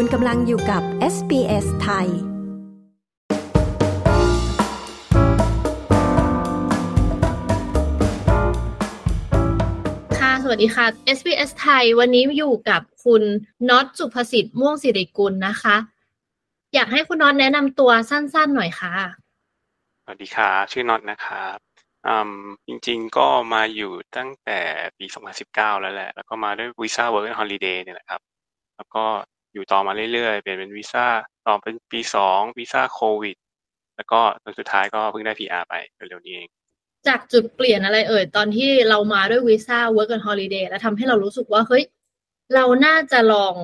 คุณกำลังอยู่กับ SBS ไทย ค่ะ สวัสดีค่ะ SBS ไทย วันนี้อยู่กับคุณน็อตสุภสิทธิ์ม่วงสิริกุลนะคะ อยากให้คุณน็อตแนะนำตัวสั้นๆหน่อยค่ะ สวัสดีครับชื่อน็อตนะครับอืมจริงๆก็มาอยู่ตั้งแต่ปี 2019 แล้วแหละ แล้วก็มาด้วยวีซ่า Work and Holiday เนี่ยแหละครับ แล้วก็ อยู่ต่อมาเรื่อยๆ เปลี่ยนเป็นวีซ่าต่อเป็นปีสองวีซ่าโควิด แล้วก็จนสุดท้ายก็เพิ่งได้ PR ไปเร็วๆนี้เอง จากจุดเปลี่ยนอะไรเอ่ย ตอนที่เรามาด้วยวีซ่า Work and Holiday แล้วทำให้เรารู้สึกว่า เฮ้ย เราน่าจะลอง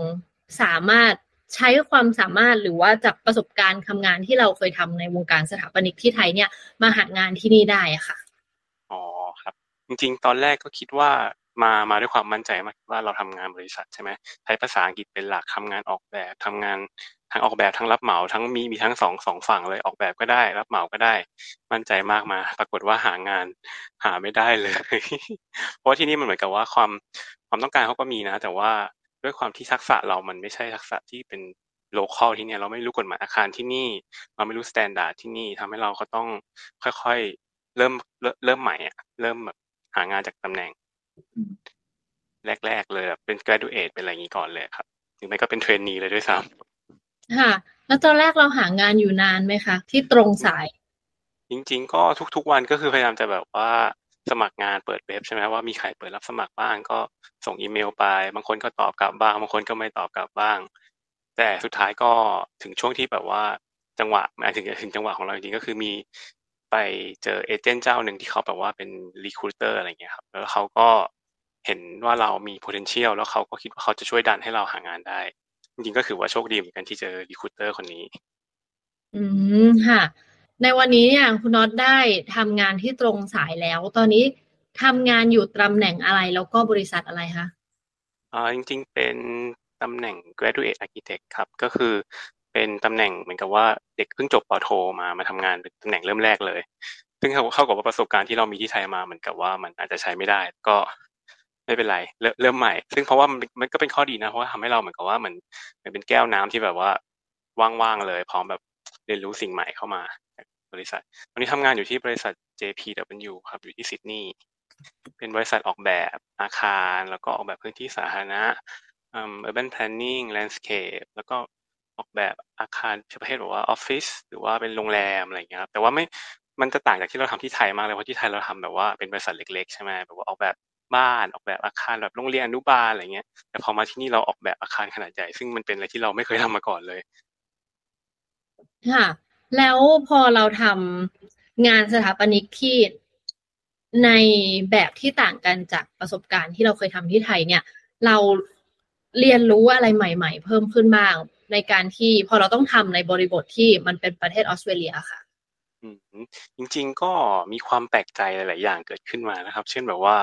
สามารถใช้ความสามารถหรือว่าจากประสบการณ์ทำงานที่เราเคยทำในวงการสถาปนิกที่ไทยเนี่ย มาหางานที่นี่ได้อะค่ะ อ๋อครับ จริงๆ ตอนแรกก็คิดว่า มามาด้วยความมั่นใจมากว่าเราทำงานบริษัทใช่ไหมใช้ภาษาอังกฤษเป็นหลักทำงานออกแบบทำงานทั้งออกแบบทั้งรับเหมาทั้งมีมีทั้งสองสองฝั่งเลยออกแบบก็ได้ รับเหมาก็ได้ มั่นใจมากมา ปรากฏว่าหางานหาไม่ได้เลย เพราะว่าที่นี่มันเหมือนกับว่าความความต้องการเขาก็มีนะ แต่ว่าด้วยความที่ทักษะเรามันไม่ใช่ทักษะที่เป็นlocal ที่เนี่ยเราไม่รู้กฎหมายอาคารที่นี่ เราไม่รู้ standard ที่นี่ทำให้เราก็ต้องค่อยๆเริ่มเริ่มเริ่มใหม่อะเริ่มแบบหางานจากตำแหน่ง แรก ๆ เลยแบบเป็น graduate เป็นอะไรอย่างนี้ก่อนเลยครับหรือไม่ก็เป็น trainee เลยด้วยซ้ำค่ะ แล้วตอนแรกเราหางานอยู่นานไหมคะ ที่ตรงสายจริง ๆ ก็ทุก ๆ วันก็คือพยายามจะแบบว่าสมัครงานเปิดเว็บใช่ไหมว่ามีใครเปิดรับสมัครบ้างก็ส่งอีเมลไป บางคนก็ตอบกลับบ้าง บางคนก็ไม่ตอบกลับบ้าง แต่สุดท้ายก็ถึงช่วงที่แบบว่าจังหวะหมายถึงถึงจังหวะของเราจริงๆก็คือมี ไปเจอ agent เจ้าหนึ่งที่เขาแบบว่าเป็น recruiter อะไรเงี้ยครับแล้วเขาก็เห็นว่าเรามี potential แล้วเขาก็คิดว่าเขาจะช่วยดันให้เราหางานได้ จริงๆก็คือว่าโชคดีเหมือนกันที่เจอ recruiter คนนี้ อืมค่ะ ในวันนี้เนี่ยคุณน็อตได้ทำงานที่ตรงสายแล้ว ตอนนี้ทำงานอยู่ตำแหน่งอะไรแล้วก็บริษัทอะไรคะอ่าจริงๆเป็นตำแหน่ง graduate architect ครับ ก็คือ เป็นตำแหน่งเหมือนกับว่าเด็กเพิ่งจบปโทมามาทำงานเป็นตำแหน่งเริ่มแรกเลย ซึ่งเข้าเข้ากับว่าประสบการณ์ที่เรามีที่ไทยมาเหมือนกับว่ามันอาจจะใช้ไม่ได้ ก็ไม่เป็นไรเริ่มใหม่ ซึ่งเพราะว่ามันมันก็เป็นข้อดีนะเพราะว่าทำให้เราเหมือนกับว่ามันมันเป็นแก้วน้ำที่แบบว่าว่างๆเลยพร้อมแบบเรียนรู้สิ่งใหม่เข้ามาบริษัทตอนนี้ทำงานอยู่ที่บริษัท JPW ครับอยู่ที่ซิดนีย์เป็นบริษัทออกแบบอาคาร แล้วก็ออกแบบพื้นที่สาธารณะอืม urban planning landscape แล้วก็ ออกแบบอาคารประเภทแบบว่าออฟฟิศหรือว่าเป็นโรงแรมอะไรอย่างเงี้ยครับแต่ว่าไม่มันจะต่างจากที่เราทำที่ไทยมากเลยเพราะที่ไทยเราทำแบบว่าเป็นบริษัทเล็ก ๆ ใช่ไหมแบบว่าออกแบบบ้านออกแบบอาคารแบบโรงเรียนอนุบาลอะไรเงี้ย แต่พอมาที่นี่เราออกแบบอาคารขนาดใหญ่ซึ่งมันเป็นอะไรที่เราไม่เคยทำมาก่อนเลยค่ะแล้วพอเราทำงานสถาปนิกที่ในแบบที่ต่างกันจากประสบการณ์ที่เราเคยทำที่ไทยเนี่ย เราเรียนรู้อะไรใหม่ ๆ เพิ่มขึ้นบ้าง ในการที่พอเราต้องทำในบริบทที่มันเป็นประเทศออสเตรเลียค่ะอืมจริงๆก็มีความแปลกใจหลาย ๆ อย่างเกิดขึ้นมานะครับ เช่นแบบว่า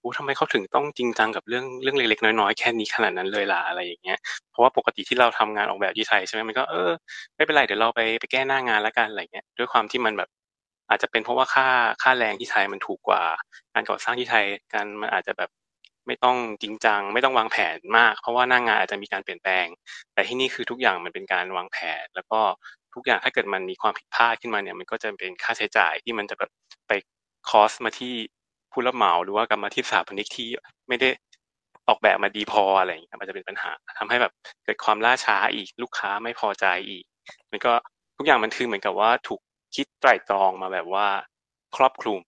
โอ้ทำไมเขาถึงต้องจริงจังกับเรื่องเรื่องเล็กๆน้อยๆแค่นี้ขนาดนั้นเลยล่ะอะไรอย่างเงี้ยเพราะว่าปกติที่เราทำงานออกแบบที่ไทยใช่ไหมมันก็เออไม่เป็นไรเดี๋ยวเราไปไปแก้หน้างานแล้วกันอะไรเงี้ยด้วยความที่มันแบบอาจจะเป็นเพราะว่าค่าค่าแรงที่ไทยมันถูกกว่า การก่อสร้างที่ไทยการมันอาจจะแบบ ไม่ต้องจริงจัง ไม่ต้องวางแผนมาก เพราะว่าหน้างงานอาจจะมีการเปลี่ยนแปลง แต่ที่นี่คือทุกอย่างมันเป็นการวางแผน แล้วก็ทุกอย่างถ้าเกิดมันมีความผิดพลาดขึ้นมาเนี่ย มันก็จะเป็นค่าใช้จ่ายที่มันจะแบบไปคอสมาที่ผู้รับเหมาหรือว่ากลับมาที่สถาปนิกที่ไม่ได้ออกแบบมาดีพออะไรอย่างเงี้ยมันจะเป็นปัญหาทำให้แบบเกิดความล่าช้าอีกลูกค้าไม่พอใจอีก มันก็ทุกอย่างมันคือเหมือนกับว่าถูกคิดไตร่ตรองมาแบบว่าครอบคลุม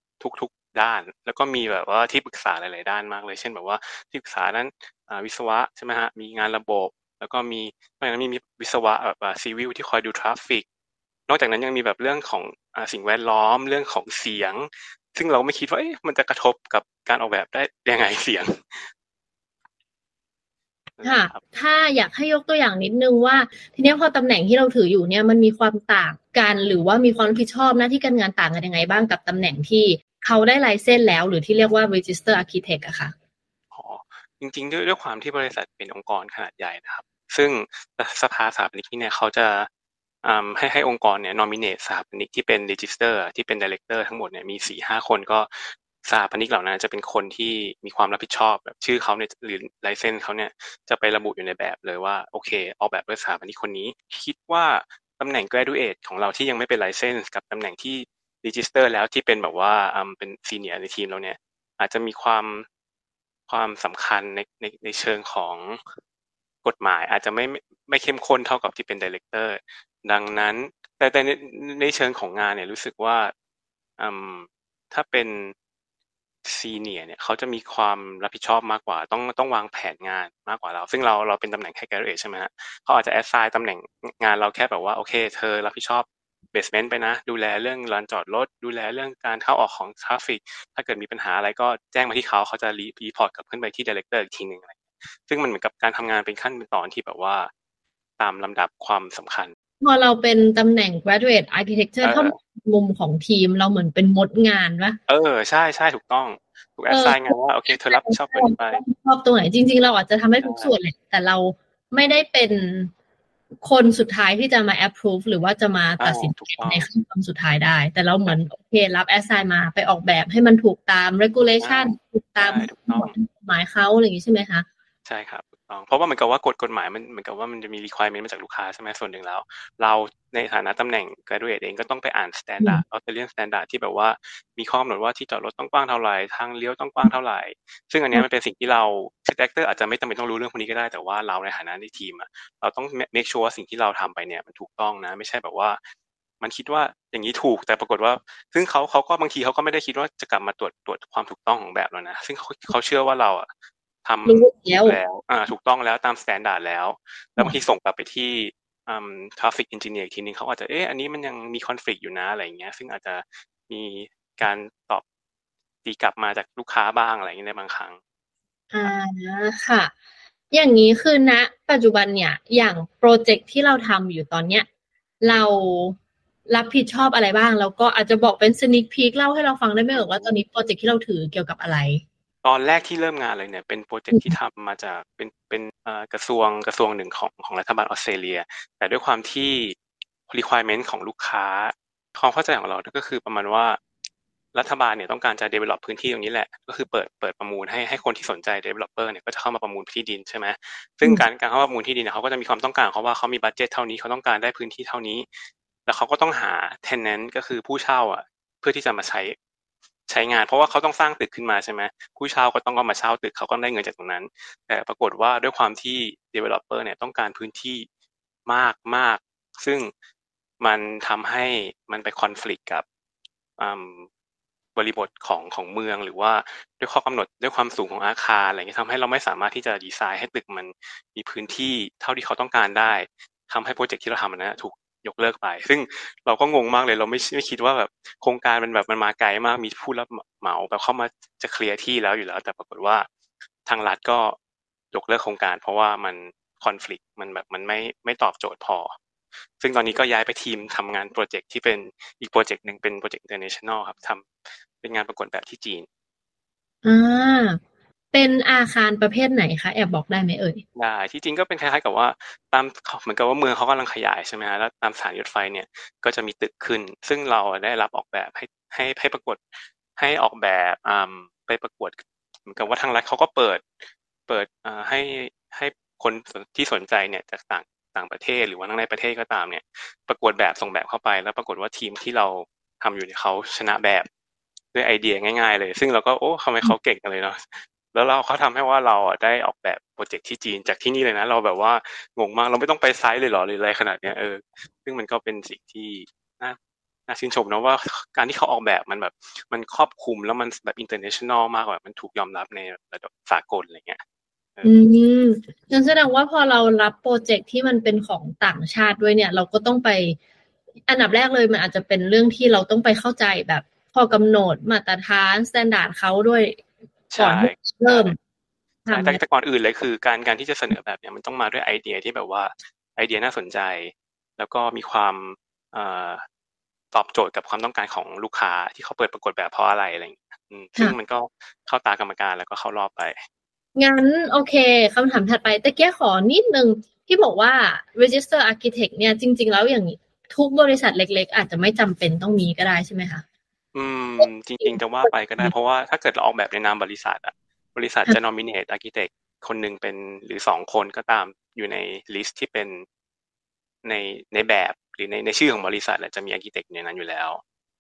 ทุกๆ ด้าน แล้วก็มีแบบว่าที่ปรึกษาหลาย ๆ ด้านมากเลย เช่นแบบว่าที่ปรึกษาด้านวิศวะใช่ไหมฮะ มีงานระบบ แล้วก็มีนอกจากนั้นมีวิศวะแบบ civil ที่คอยดู traffic นอกจากนั้นยังมีแบบเรื่องของสิ่งแวดล้อม เรื่องของเสียง ซึ่งเราไม่คิดว่ามันจะกระทบกับการออกแบบได้ยังไงเสียงค่ะ ถ้าอยากให้ยกตัวอย่างนิดนึงว่า ทีนี้พอตำแหน่งที่เราถืออยู่เนี่ยมันมีความต่างกัน หรือว่ามีความรับผิดชอบหน้าที่การงานต่างกันยังไงบ้างกับตำแหน่งที่ เขาได้ไลเซนส์แล้ว หรือที่เรียกว่า register architect อะค่ะอ๋อจริงๆ ด้วยด้วยความที่บริษัทเป็นองค์กรขนาดใหญ่นะครับ ซึ่งสภาสถาปนิกเนี่ยเขาจะให้ให้องค์กรเนี่ย nominate สถาปนิกที่เป็น register ที่เป็น director ทั้งหมดเนี่ยมีสี่ห้าคนก็สถาปนิกเหล่านั้นจะเป็นคนที่มีความรับผิดชอบแบบชื่อเขาเนี่ยหรือ license เขาเนี่ยจะไประบุอยู่ในแบบเลยว่าโอเคออกแบบโดยสถาปนิกคนนี้ คิดว่าตำแหน่ง graduate ของเราที่ยังไม่เป็น license กับตำแหน่งที่ register แล้วที่เป็นแบบว่าเป็น senior ในทีมเราเนี่ย อาจจะมีความความสำคัญในในในเชิงของกฎหมาย อาจจะไม่ไม่เข้มข้นเท่ากับที่เป็น director ดังนั้น แต่แต่ในในเชิงของงานเนี่ยรู้สึกว่าถ้าเป็น senior เนี่ยเขาจะมีความรับผิดชอบมากกว่า ต้องต้องวางแผนงานมากกว่าเรา ซึ่งเราเราเป็นตำแหน่งแค่ graduate ใช่ไหมฮะเขาอาจจะ assign ตำแหน่งงานเราแค่แบบว่าโอเค เธอรับผิดชอบ basement ไปนะ ดูแลเรื่องลานจอดรถ ดูแลเรื่องการเข้าออกของ traffic ถ้าเกิดมีปัญหาอะไรก็แจ้งมาที่เขาเขาจะรี report กลับขึ้นไปที่ director อีกทีหนึ่งอะไร ซึ่งมันเหมือนกับการทำงานเป็นขั้นเป็นตอนที่แบบว่า ตามลำดับความสำคัญ พอเราเป็นตำแหน่ง graduate architecture เออเข้ามามุมของทีมเราเหมือนเป็นมดงานปะเออ ใช่ใช่ถูกต้องถูก assign งานว่าโอเคเธอรับผิดชอบตัวนี้ไปชอบตรงไหนจริง ๆ เราอาจจะทำได้ทุกส่วนแหละแต่เราไม่ได้เป็น คนสุดท้ายที่จะมา approve หรือว่าจะมาตัดสินอ่าถูกต้องในขั้นตอนสุดท้ายได้ แต่เราเหมือนโอเครับ assign มาไปออกแบบให้มันถูกตาม regulation ถูกตามใช่ถูกต้องกฎหมายเขาอะไรอย่างนี้ใช่ไหมคะ ใช่ครับถูกต้อง เพราะว่าเหมือนกับว่ากฎกฎหมายมันเหมือนกับว่ามันจะมี requirement มาจากลูกค้าใช่ไหมส่วนหนึ่งแล้ว เราในฐานะตำแหน่ง graduate เองก็ต้องไปอ่าน standard Australian standard ที่แบบว่ามีข้อกำหนดว่าที่จอดรถต้องกว้างเท่าไหร่ทางเลี้ยวต้องกว้างเท่าไหร่ ซึ่งอันเนี้ยมันเป็นสิ่งที่เรา director อาจจะไม่จำเป็นต้องรู้เรื่องพวกนี้ก็ได้แต่ว่าเราในฐานะในทีมอะเราต้อง make sure ว่าสิ่งที่เราทำไปเนี่ยมันถูกต้องนะ ไม่ใช่แบบว่า มันคิดว่าอย่างนี้ถูกแต่ปรากฏว่า ซึ่งเขาเขาก็บางทีเขาก็ไม่ได้คิดว่าจะกลับมาตรวจตรวจความถูกต้องของแบบเรานะซึ่งเขาเขาเชื่อว่าเราอะ ทำรู้แล้วแล้ว อ่า ถูกต้องแล้วตาม s t ต n d า r d แล้ว แล้วบางทีส่งกลับไปที่อืม traffic engineer อีกทีนึงเขาอาจจะเอ๊ะอันนี้มันยังมี conflict อยู่นะอะไรอย่างเงี้ย ซึ่งอาจจะมีการตอบตีกลับมาจากลูกค้าบ้างอะไรอย่างเงี้ยในบางครั้ง อ่าค่ะ อย่างนี้คือณปัจจุบันเนี่ย อย่างโปรเจกต์ที่เราทำอยู่ตอนเนี้ย เรารับผิดชอบอะไรบ้าง แล้วก็อาจจะบอกเป็นสนิ k พี k เล่าให้เราฟังได้ไหมเอ่ยว่าตอนนี้โปรเจกต์ที่เราถือเกี่ยวกับอะไร ตอนแรกที่เริ่มงานเลยเนี่ยเป็นโปรเจกต์ที่ทำมาจากเป็นเป็นเอ่อกระทรวงกระทรวงหนึ่งของของรัฐบาลออสเตรเลีย แต่ด้วยความที่ requirement ของลูกค้าความเข้าใจของเราก็คือประมาณว่ารัฐบาลเนี่ยต้องการจะ develop พื้นที่ตรงนี้แหละ ก็คือเปิดเปิดประมูลให้ให้คนที่สนใจ developer เนี่ยก็จะเข้ามาประมูลที่ดินใช่ไหมซึ่งการการเข้ามาประมูลที่ดินเนี่ยเขาก็จะมีความต้องการเขาว่าเขามีบัตเจตเท่านี้เขาต้องการได้พื้นที่เท่านี้ แล้วเขาก็ต้องหา tenant ก็คือผู้เช่าอะเพื่อที่จะมาใช้ ใช้งาน เพราะว่าเขาต้องสร้างตึกขึ้นมาใช่ไหมผู้เช่าก็ต้องก็มาเช่าตึกเขาก็ได้เงินจากตรงนั้น แต่ปรากฏว่าด้วยความที่ developer เนี่ยต้องการพื้นที่มากมากซึ่งมันทำให้มันไปคอน FLICT กับบริบทของของเมืองหรือว่าด้วยข้อกำหนดด้วยความสูงของอาคารอะไรเงี้ยทำให้เราไม่สามารถที่จะดีไซน์ให้ตึกมันมีพื้นที่เท่าที่เขาต้องการได้ทำให้โปรเจกต์ที่เราทำนั้นนะถูก ยกเลิกไป ซึ่งเราก็งงมากเลยเราไม่ไม่คิดว่าแบบโครงการมันแบบมันมาไกลมากมีผู้รับเหมาแบบเข้ามาจะเคลียร์ที่แล้วอยู่แล้ว แต่ปรากฏว่าทางรัฐก็ยกเลิกโครงการ เพราะว่ามันคอน FLICT มันแบบมันไม่ไม่ตอบโจทย์พอ ซึ่งตอนนี้ก็ย้ายไปทีมทำงานโปรเจกต์ที่เป็นอีกโปรเจกต์หนึ่งเป็นโปรเจกต์ international ครับทำเป็นงานประกวดแบบที่จีนอ่า เป็นอาคารประเภทไหนคะแอบบอกได้ไหมเอ่ยได้ที่จริงก็เป็นคล้ายๆกับว่าตามเหมือนกับว่าเมืองเขากำลังขยายใช่ไหมฮะแล้วตามสถานีรถไฟเนี่ยก็จะมีตึกขึ้น ซึ่งเราได้รับออกแบบให้ให้ให้ประกวดให้ออกแบบอ่าไปประกวดเหมือนกับว่าทางรัฐเขาก็เปิด เปิดอ่าให้ให้คนที่สนใจเนี่ยจากต่างต่างประเทศหรือว่าทั้งในประเทศก็ตามเนี่ย ประกวดแบบส่งแบบเข้าไป แล้วปรากฏว่าทีมที่เราทำอยู่เนี่ยเขาชนะแบบด้วยไอเดียง่าย ๆ เลย ซึ่งเราก็โอ้ทำไมเขาเก่งกันเลยเนาะ แล้วเราเขาทำให้ว่าเราอะได้ออกแบบโปรเจกต์ที่จีนจากที่นี่เลยนะ เราแบบว่างงมากเราไม่ต้องไปไซต์เลยหรอหรืออะไรขนาดเนี้ยเออซึ่งมันก็เป็นสิ่งที่น่าน่าชื่นชมนะว่าการที่เขาออกแบบมันแบบ มันครอบคลุมแล้วมันแบบ international มากกว่ามันถูกยอมรับในระดับสากลอะไรเงี้ยอืมงั้นแสดงว่าพอเรารับโปรเจกต์ที่มันเป็นของต่างชาติด้วยเนี่ย เราก็ต้องไป อันดับแรกเลยมันอาจจะเป็นเรื่องที่เราต้องไปเข้าใจแบบข้อกำหนดมาตรฐาน standard เขาด้วย ก่อนที่จะเริ่มใช่ทำแต่แต่ก่อนอื่นเลยคือ การการที่จะเสนอแบบเนี้ยมันต้องมาด้วยไอเดียที่แบบว่าไอเดียน่าสนใจ แล้วก็มีความเอ่อตอบโจทย์กับความต้องการของลูกค้าที่เขาเปิดประกวดแบบเพราะอะไรอะไรอย่างเงี้ยอืมซึ่งมันก็เข้าตากรรมการแล้วก็เข้ารอบไป งั้นโอเคคำถามถัดไปแต่แก้ขอนิดนึงที่บอกว่า register architect เนี่ยจริง ๆ แล้วอย่างนี้ทุกบริษัทเล็ก ๆ อาจจะไม่จำเป็นต้องมีก็ได้ใช่ไหมคะ อืม จริง ๆ จะว่าไปก็ได้ เพราะว่าถ้าเกิดเราออกแบบในนามบริษัทอะบริษัทจะ nominate architect คนหนึ่งเป็นหรือสองคนก็ตามอยู่ในลิสต์ที่เป็นในในแบบหรือในในชื่อของบริษัทจะมี architect ในนั้นอยู่แล้ว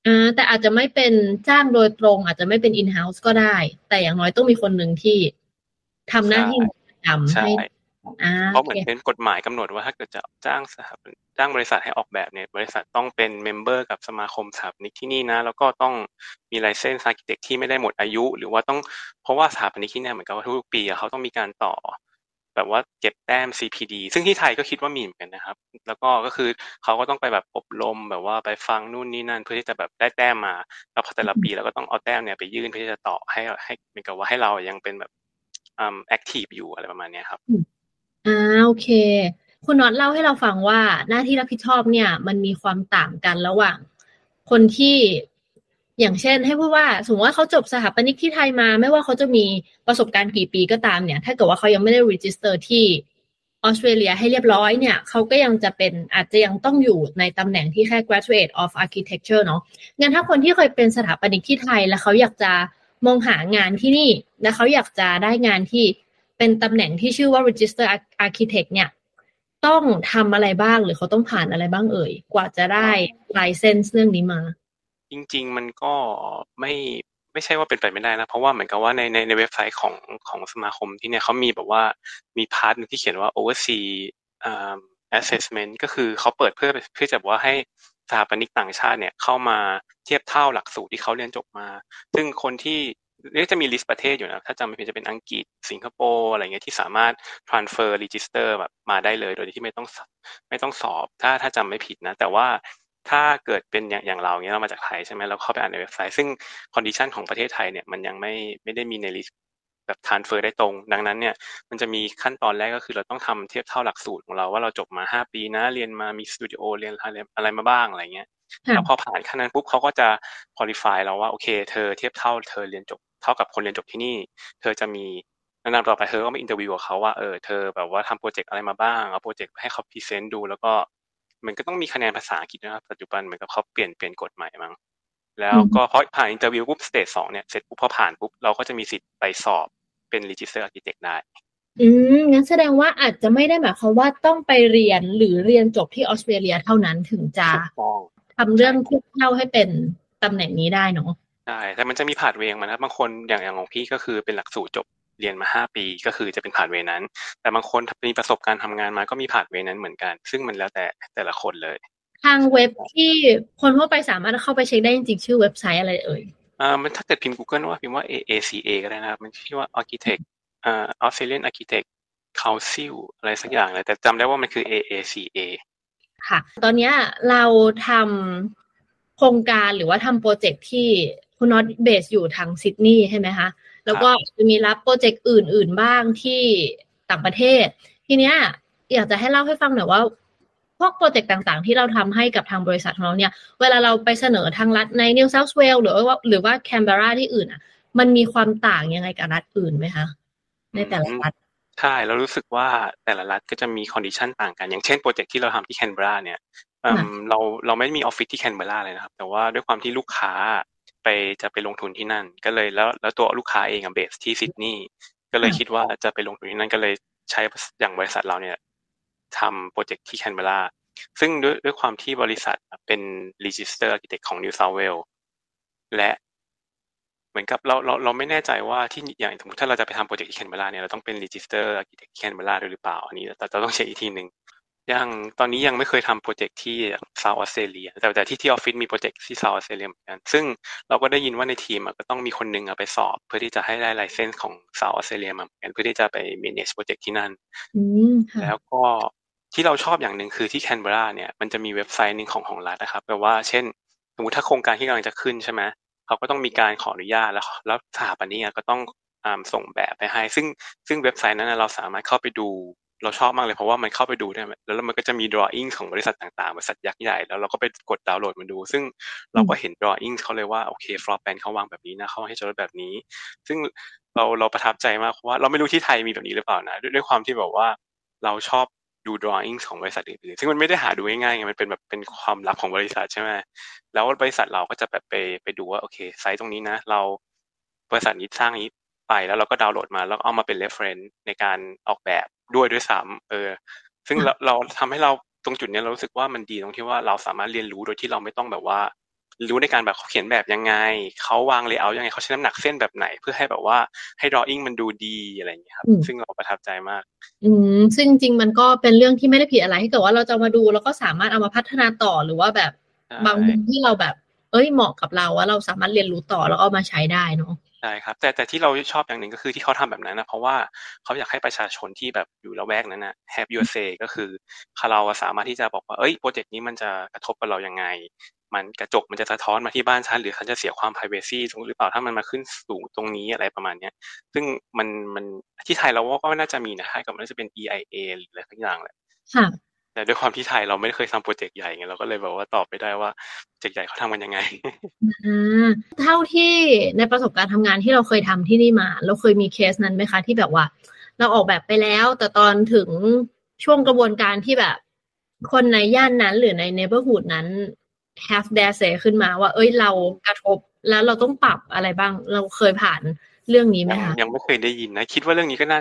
อ่าแต่อาจจะไม่เป็นจ้างโดยตรง อาจจะไม่เป็น in house ก็ได้ แต่อย่างน้อยต้องมีคนหนึ่งที่ทำหน้าที่ประจำใช่ให้อ่า เพราะเหมือนโอเคเป็นกฎหมายกำหนดว่าถ้าเกิดจะจ้างสถาปนิกจ้างบริษัทให้ออกแบบเนี่ยบริษัทต้องเป็น member กับสมาคมสถาปนิกที่นี่นะ แล้วก็ต้องมี license architect ที่ไม่ได้หมดอายุ หรือว่าต้องเพราะว่าสถาปนิกที่เนี่ยเหมือนกับว่าทุกปีอะเขาต้องมีการต่อ แบบว่าเก็บแต้ม CPD ซึ่งที่ไทยก็คิดว่ามีเหมือนกันนะครับ แล้วก็ก็คือเขาก็ต้องไปแบบอบรมแบบว่าไปฟังนู่นนี่นั่น เพื่อที่จะแบบได้แต้มมา แล้วพอแต่ละปีเราก็ต้องเอาแต้มเนี่ยไปยื่นเพื่อที่จะต่อให้ให้เหมือนกับว่าให้เรายังเป็นแบบอืม active อยู่อะไรประมาณเนี้ยครับ อ่าโอเค คุณน็อตเล่าให้เราฟังว่าหน้าที่รับผิดชอบเนี่ย มันมีความต่างกันระหว่าง คนที่อย่างเช่น ให้พูดว่าสมมติว่าเขาจบสถาปนิกที่ไทยมา ไม่ว่าเขาจะมีประสบการณ์กี่ปีก็ตามเนี่ย ถ้าเกิดว่าเขายังไม่ได้ register ที่ออสเตรเลียให้เรียบร้อยเนี่ยเขาก็ยังจะเป็นอาจจะยังต้องอยู่ในตำแหน่งที่แค่ graduate of architecture เนาะงั้นถ้าคนที่เคยเป็นสถาปนิกที่ไทย แล้วเขาอยากจะมองหางานที่นี่ แล้วเขาอยากจะได้งานที่ เป็นตำแหน่งที่ชื่อว่า register architect เนี่ย ต้องทำอะไรบ้างหรือเขาต้องผ่านอะไรบ้างเอ่ย กว่าจะได้ลายเส้นเรื่องนี้มา จริง ๆ มันก็ไม่ไม่ใช่ว่าเป็นไปไม่ได้นะ เพราะว่าเหมือนกับว่าในในในเว็บไซต์ของของสมาคมที่เนี่ยเขามีแบบว่ามี part นึงที่เขียนว่า overseas assessment ก็คือเขาเปิดเพื่อเพื่อจะบอกว่าให้สถาปนิกต่างชาติเนี่ยเข้ามาเทียบเท่าหลักสูตรที่เขาเรียนจบมา ซึ่งคนที่ นี่จะมี list ประเทศอยู่นะถ้าจำไม่ผิดจะเป็นอังกฤษสิงคโปร์อะไรเงี้ยที่สามารถ transfer register แบบมาได้เลย โดยที่ไม่ต้องสไม่ต้องสอบ ถ้าถ้าจำไม่ผิดนะ แต่ว่าถ้าเกิดเป็นอย่างอย่างเราเนี้ยเรามาจากไทยใช่ไหมเราเข้าไปอ่านในเว็บไซต์ ซึ่ง condition ของประเทศไทยเนี่ยมันยังไม่ไม่ได้มีใน list แบบ transfer ได้ตรง ดังนั้นเนี่ยมันจะมีขั้นตอนแรกก็คือเราต้องทำเทียบเท่าหลักสูตรของเราว่าเราจบมาห้าปีนะ เรียนมามีสตูดิโอเรียนอะไรอะไรมาบ้างอะไรเงี้ยค่ะแล้วพอผ่านขั้นนั้นปุ๊บเขาก็จะ qualify เราว่าโอเค เธอเทียบเท่าเธอเรียนจบ เท่ากับคนเรียนจบที่นี่ เธอจะมีแนะนำต่อไปเธอก็มา interview กับเขาว่าเออเธอแบบว่าทำโปรเจกต์อะไรมาบ้างเอาโปรเจกต์ให้เขา present ดู แล้วก็มันก็ต้องมีคะแนนภาษาอังกฤษนะครับปัจจุบันเหมือนกับเขาเปลี่ยนเปลี่ยนกฎใหม่มั้งแล้วก็พอผ่าน interview ปุ๊บ stage สองเนี่ยเสร็จปุ๊บพอผ่านปุ๊บเราก็จะมีสิทธิ์ไปสอบเป็น register architect ได้ อืมงั้นแสดงว่าอาจจะไม่ได้หมายความว่าต้องไปเรียนหรือเรียนจบที่ออสเตรเลียเท่านั้นถึงจะถูกต้องทำเรื่องเทียบเท่าให้เป็นตำแหน่งนี้ได้เนาะ ใช่แต่มันจะมี pathway ของมันนะครับบางคนอย่างอย่างของพี่ก็คือเป็นหลักสูตรจบเรียนมาห้าปีก็คือจะเป็น pathway นั้น แต่บางคนมีประสบการณ์ทำงานมาก็มี pathway นั้นเหมือนกัน ซึ่งมันแล้วแต่แต่ละคนเลย ทางเว็บที่คนทั่วไปสามารถเข้าไปเช็คได้จริงๆชื่อเว็บไซต์อะไรเอ่ยอ่ามันถ้าเกิดพิมพ์ Google ว่าพิมพ์ว่า AACA ก็ได้นะครับ มันชื่อว่า Architect อ่า Australian Architect Council อะไรสักอย่างเลยแต่จำได้ว่ามันคือ AACA ค่ะ ตอนเนี้ยเราทำโครงการหรือว่าทำโปรเจกต์ที่ คุณน็อตเบสอยู่ทางซิดนีย์ใช่ไหมคะ แล้วก็จะมีรับโปรเจกต์อื่น ๆ บ้างที่ต่างประเทศ ทีเนี้ยอยากจะให้เล่าให้ฟังหน่อยว่า พวกโปรเจกต์ต่างๆ ที่เราทำให้กับทางบริษัทของเราเนี่ย เวลาเราไปเสนอทางรัฐใน New South Wales หรือว่าหรือว่าแคนเบราที่อื่นอะ มันมีความต่างยังไงกับรัฐอื่นไหมคะ ในแต่ละรัฐใช่เรารู้สึกว่าแต่ละรัฐก็จะมี condition ต่างกัน อย่างเช่นโปรเจกต์ที่เราทำที่แคนเบราเนี่ยอืมค่ะเราเราไม่มีออฟฟิศที่แคนเบราเลยนะครับ แต่ว่าด้วยความที่ลูกค้า ไปจะไปลงทุนที่นั่น ก็เลยแล้ว แล้วตัวลูกค้าเองอะ base ที่ซิดนีย์ก็เลยคิดว่าจะไปลงทุนที่นั่นก็เลยใช้อย่างบริษัทเราเนี่ยทำโปรเจกต์ที่แคนเบราซึ่งด้วยด้วยความที่บริษัทเป็น Register Architect ของ New South Wales และเหมือนกับเราเราเราไม่แน่ใจว่าที่อย่างสมมติถ้าเราจะไปทำโปรเจกต์ที่แคนเบราเนี่ยเราต้องเป็น Register Architect ที่แคนเบราด้วยหรือเปล่า อันนี้แต่จะต้องเช็คอีกทีหนึ่ง ยังตอนนี้ยังไม่เคยทำโปรเจกต์ที่เซาท์ออสเตรเลียแต่แต่ที่ที่ออฟฟิศมีโปรเจกต์ที่เซาท์ออสเตรเลียเหมือนกัน ซึ่งเราก็ได้ยินว่าในทีมอะก็ต้องมีคนหนึงอะไปสอบ เพื่อที่จะให้ได้ไลเซนส์ของเซาท์ออสเตรเลียมาเหมือนกันเพื่อที่จะไป manage โปรเจกต์ที่นั่นอืมค่ะแล้วก็ที่เราชอบอย่างหนึ่งคือที่แคนเบราเนี่ยมันจะมีเว็บไซต์หนึ่งของของรัฐนะครับแปลว่าเช่น สมมติถ้าโครงการที่กำลังจะขึ้นใช่ไหมเขาก็ต้องมีการขออนุญาตแล้ว แล้วสถาปนิกอะก็ต้องอ่าส่งแบบไปให้ ซึ่งซึ่งเว็บไซต์นั้นนะเราสามารถเข้าไปดู เราชอบมากเลยเพราะว่ามันเข้าไปดูได้แล้วมันก็จะมี drawing ของบริษัทต่างๆบริษัทยักษ์ใหญ่แล้วเราก็ไปกดดาวน์โหลดมาดู ซึ่งเราก็เห็น drawing เขาเลยว่าโอเค floor plan เขาวางแบบนี้นะเขาให้จอดแบบนี้ ซึ่งเราเราประทับใจมากเพราะว่าเราไม่รู้ที่ไทยมีแบบนี้หรือเปล่านะด้วยด้วยความที่แบบว่าเราชอบดู drawing ของบริษัทอื่นๆซึ่งมันไม่ได้หาดูง่ายๆไงมันเป็นแบบเป็นความลับของบริษัทใช่ไหมแล้วบริษัทเราก็จะแบบไปไปดูว่าโอเคไซต์ตรงนี้นะ เราบริษัทนี้สร้างนี้ไปแล้วเราก็ดาวน์โหลดมาแล้วเอามาเป็น reference ในการออกแบบ ด้วยด้วยซ้ำเออ ซึ่งเราเราทำให้เราตรงจุดนี้เรารู้สึกว่ามันดีตรงที่ว่าเราสามารถเรียนรู้โดยที่เราไม่ต้องแบบว่า รู้ในการแบบเขาเขียนแบบยังไงเขาวางเลเยอร์ยังไงเขาใช้น้ำหนักเส้นแบบไหน เพื่อให้แบบว่าให้ drawing มันดูดีอะไรอย่างเงี้ยครับ ซึ่งเราประทับใจมาก อืมซึ่งจริงๆมันก็เป็นเรื่องที่ไม่ได้ผิดอะไรถ้าเกิดว่าเราจะมาดูแล้วก็สามารถเอามาพัฒนาต่อหรือว่าแบบบางมุมที่เราแบบ เอ้ยเหมาะกับเราว่าเราสามารถเรียนรู้ต่อแล้วเอามาใช้ได้เนาะ ใช่ครับ แต่แต่ที่เราชอบอย่างหนึ่งก็คือที่เขาทำแบบนั้นนะเพราะว่าเขาอยากให้ประชาชนที่แบบอยู่ละแวกนั้นนะ have your say ก็คือเราสามารถที่จะบอกว่าเอ้ยโปรเจกต์นี้มันจะกระทบกับเรายังไง มันกระจกมันจะสะท้อนมาที่บ้านฉันหรือฉันจะเสียความ privacy ตรงหรือเปล่าถ้ามันมาขึ้นสูงตรงนี้อะไรประมาณเนี้ย ซึ่งมันมันที่ไทยเราก็น่าจะมีนะให้กับมันน่าจะเป็น EIA หรืออะไรทั้งอย่างแหละค่ะ แต่ด้วยความที่ไทยเราไม่เคยทำโปรเจกต์ใหญ่ไงเราก็เลยแบบว่าตอบไม่ได้ว่าโปรเจกต์ใหญ่เขาทำกันยังไงเท่าที่ในประสบการณ์ทำงานที่เราเคยทำที่นี่มา เราเคยมีเคสนั้นไหมคะ ที่แบบว่า เราออกแบบไปแล้ว แต่ตอนถึงช่วงกระบวนการที่แบบ คนในย่านนั้นหรือในเนเบอร์ฮูดนั้น have their say ขึ้นมาว่า เอ้ยเรากระทบแล้วเราต้องปรับอะไรบ้าง เราเคยผ่าน เรื่องนี้ไหมคะยังไม่เคยได้ยินนะ คิดว่าเรื่องนี้ก็น่า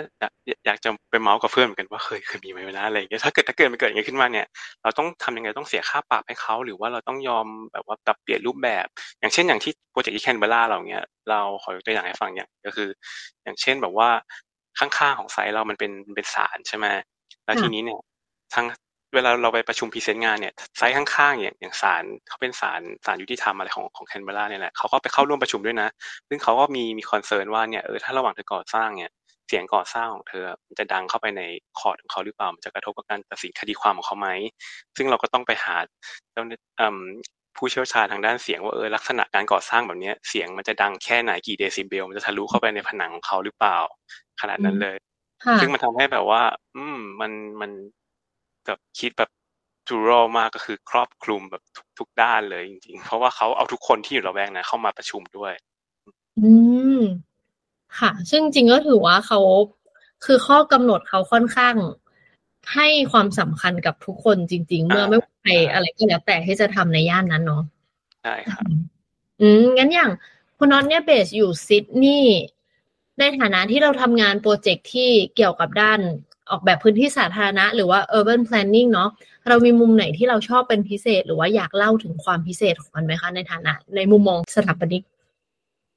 อยากจะไปเมาส์กับเพื่อนเหมือนกันว่าเคยเคยมีไหมนะอะไรอย่างเงี้ยถ้าเกิดถ้าเกิดมันเกิดอย่างนี้ขึ้นมาเนี่ย เราต้องทำยังไงต้องเสียค่าปรับให้เขาหรือว่าเราต้องยอมแบบว่าปรับเปลี่ยนรูปแบบ อย่างเช่นอย่างที่โปรเจกต์ที่แคนเบราเราเนี้ยเราขอยกตัวอย่างให้ฟังอย่างก็คือ อย่างเช่นแบบว่าข้างๆของ site เรามันเป็นเป็นศาลใช่ไหมแล้วทีนี้เนี่ยทั้ง เวลาเราไปประชุม present งานเนี่ย site ข้างๆอย่างอย่างศาลเขาเป็นศาลศาลยุติธรรมอะไรของของแคนเบราเนี่ยแหละเขาก็ไปเข้าร่วมประชุมด้วยนะ ซึ่งเขาก็มีมี concern ว่าเนี่ยเออถ้าระหว่างเธอก่อสร้างเนี่ยเสียงก่อสร้างของเธอมันจะดังเข้าไปในคอร์ดของเขาหรือเปล่ามันจะกระทบกับการตัดสินคดีความของเขาไหมซึ่งเราก็ต้องไปหาเจ้าผู้เชี่ยวชาญทางด้านเสียงว่าเออลักษณะการก่อสร้างแบบนี้เสียงมันจะดังแค่ไหนกี่เดซิเบล มันจะทะลุเข้าไปในผนังของเขาหรือเปล่า ขนาดนั้นเลย ซึ่งมันทำให้แบบว่า อืมมันมัน แบบคิดแบบจูโรมากก็คือครอบคลุมแบบทุกทุกด้านเลยจริงๆ เพราะว่าเขาเอาทุกคนที่อยู่ระแวกนะเข้ามาประชุมด้วย อืม ค่ะ ซึ่งจริงก็ถือว่าเขาคือข้อกำหนดเขาค่อนข้างให้ความสำคัญกับทุกคนจริง ๆ เมื่อไม่ว่าใครอะไรก็แล้วแต่ที่จะทำในย่านนั้นเนาะใช่ครับอืมงั้นอย่างคุณน็อตเนี่ยเบสอยู่ซิดนีย์ในฐานะที่เราทำงานโปรเจกต์ที่เกี่ยวกับด้าน ออกแบบพื้นที่สาธารณะ หรือว่า urban planning เนาะเรามีมุมไหนที่เราชอบเป็นพิเศษ หรือว่าอยากเล่าถึงความพิเศษของมันไหมคะในฐานะ ในมุมมองสถาปนิก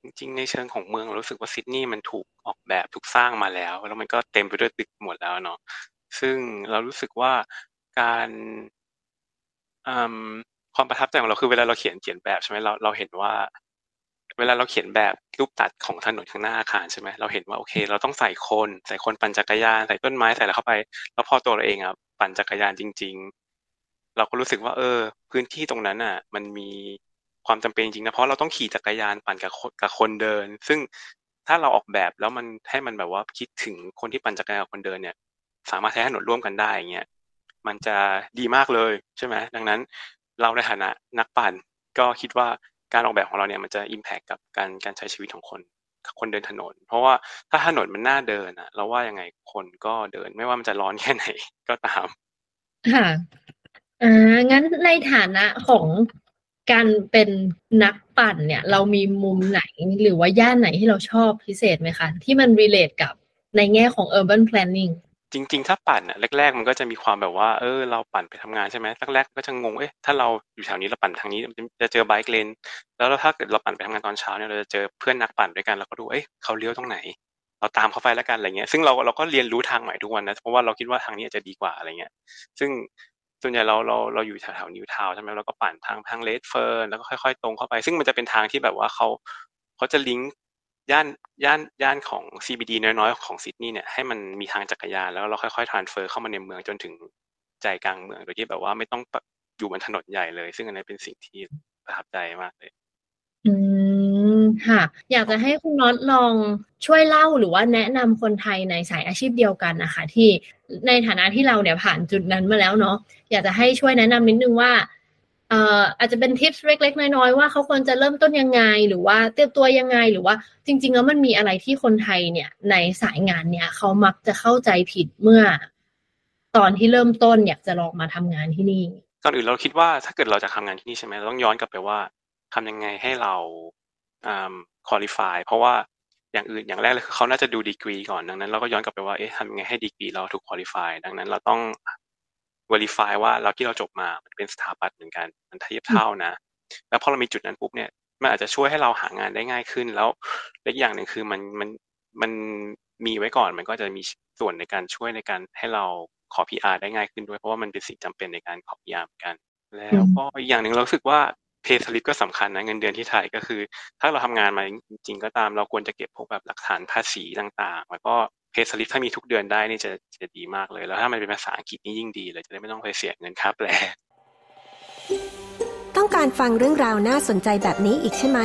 จริงๆในเชิงของเมืองเรารู้สึกว่าซิดนีย์มันถูกออกแบบถูกสร้างมาแล้ว แล้วมันก็เต็มไปด้วยตึกหมดแล้วเนาะซึ่งเรารู้สึกว่าการความประทับใจของเราคือเวลาเราเขียนเขียนแบบใช่ไหมเราเราเห็นว่า เวลาเราเขียนแบบรูปตัดของถนนข้างหน้าอาคารใช่ไหมเราเห็นว่าโอเค เราต้องใส่คนใส่คนปั่นจักรยานใส่ต้นไม้ใส่อะไรเข้าไป แล้วพอตัวเราเองอะปั่นจักรยานจริง ๆ เราก็รู้สึกว่า เออ พื้นที่ตรงนั้นอะ มันมีความจำเป็นจริงนะเพราะเราต้องขี่จักรยานปั่นกับกับคนเดิน ซึ่งถ้าเราออกแบบแล้วมันให้มันแบบว่าคิดถึงคนที่ปั่นจักรยานกับคนเดินเนี่ย สามารถใช้ถนนร่วมกันได้อย่างเงี้ยมันจะดีมากเลยใช่ไหมดังนั้นเราในฐานะนักปั่นก็คิดว่า การออกแบบของเราเนี่ยมันจะอิมแพคกับการการใช้ชีวิตของคนคนเดินถนน เพราะว่าถ้าถนนมันน่าเดินอะเราว่ายังไงคนก็เดินไม่ว่ามันจะร้อนแค่ไหนก็ตามค่ะอ่างั้นในฐานะของการเป็นนักปั่นเนี่ย เรามีมุมไหนหรือว่าย่านไหนที่เราชอบพิเศษไหมคะ ที่มัน relate กับในแง่ของ urban planning จริง ๆ ถ้าปั่นอะแรก ๆ มันก็จะมีความแบบว่า เออ เราปั่นไปทำงานใช่ไหมแรกๆก็จะงงเอ๊ะถ้าเราอยู่แถวนี้เราปั่นทางนี้จะเจอไบค์เลนแล้วถ้าเกิดเราปั่นไปทำงานตอนเช้าเนี่ยเราจะเจอเพื่อนนักปั่นด้วยกันเราก็ดูเอ๊ะเขาเลี้ยวตรงไหน เราตามเขาไปแล้วกันอะไรเงี้ยซึ่งเราเราก็เรียนรู้ทางใหม่ทุกวันนะเพราะว่าเราคิดว่าทางนี้จะดีกว่าอะไรเงี้ย ซึ่งส่วนใหญ่เราเราเราอยู่แถวๆนิวทาวใช่ไหมเราก็ปั่นทางทางเลดเฟิร์นแล้วก็ค่อยๆ ตรงเข้าไป ซึ่งมันจะเป็นทางที่แบบว่าเขาเขาจะลิงก์ ย่านย่านย่านของ CBD น้อยๆ ของซิดนีย์เนี่ยให้มันมีทางจักรยานแล้วเราค่อยๆ transfer เข้ามาในเมืองจนถึงใจกลางเมืองโดยที่แบบว่าไม่ต้องอยู่บนถนนใหญ่เลย ซึ่งอันนี้เป็นสิ่งที่ประทับใจมากเลย อืมค่ะ อยากจะให้คุณน็อตลองช่วยเล่าหรือว่าแนะนำคนไทยในสายอาชีพเดียวกันนะคะที่ในฐานะที่เราเนี่ยผ่านจุดนั้นมาแล้วเนาะอยากจะให้ช่วยแนะนำนิดนึงว่า อาจจะเป็นทิปส์เล็ก ๆ น้อยๆว่าเขาควรจะเริ่มต้นยังไง หรือว่าเตรียมตัวยังไงหรือว่า จริง ๆ แล้วมันมีอะไรที่คนไทยเนี่ย ในสายงานเนี่ยเขามักจะเข้าใจผิดเมื่อ ตอนที่เริ่มต้นอยากจะลองมาทำงานที่นี่ก่อนอื่นเราคิดว่าถ้าเกิดเราจะทำงานที่นี่ใช่ไหมเราต้องย้อนกลับไปว่าทำยังไงให้เราอ่าคุริฟายเพราะว่าอย่างอื่นอย่างแรกเลยคือเขาน่าจะดูดีกรีก่อนดังนั้นเราก็ย้อนกลับไปว่าเอ๊ะทำยังไงให้ดีกรีเราถูกคุริฟายดังนั้นเราต้อง verify ว่าเราที่เราจบมามันเป็นสถาปัตย์เหมือนกัน มันเทียบเท่านะ แล้วพอเรามีจุดนั้นปุ๊บเนี่ยมันอาจจะช่วยให้เราหางานได้ง่ายขึ้นแล้วเล็กอย่างหนึ่งคือมันมันมันมีไว้ก่อนมันก็จะมีส่วนในการช่วยในการให้เราขอ PR ได้ง่ายขึ้นด้วยเพราะว่ามันเป็นสิ่งจำเป็นในการขอ PR เหมือนกัน แล้วก็อีกอย่างหนึ่งเราสึกว่าเพย์สลิปก็สำคัญนะเงินเดือนที่ไทยก็คือ ถ้าเราทำงานมาจริงๆก็ตามเราควรจะเก็บพวกแบบหลักฐานภาษีต่างๆ แล้วก็ เพย์สลิปถ้ามีทุกเดือนได้นี่จะจะดีมากเลย แล้วถ้ามันเป็นภาษาอังกฤษนี่ยิ่งดีเลย จะได้ไม่ต้องไปเสียเงินค่าแปล ต้องการฟังเรื่องราวน่าสนใจแบบนี้อีกใช่ไหม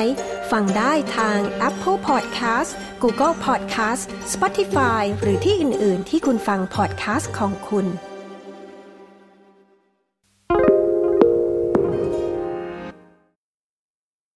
ฟังได้ทาง Apple Podcast Google Podcast Spotify หรือที่อื่น ๆ ที่คุณฟัง podcast ของคุณ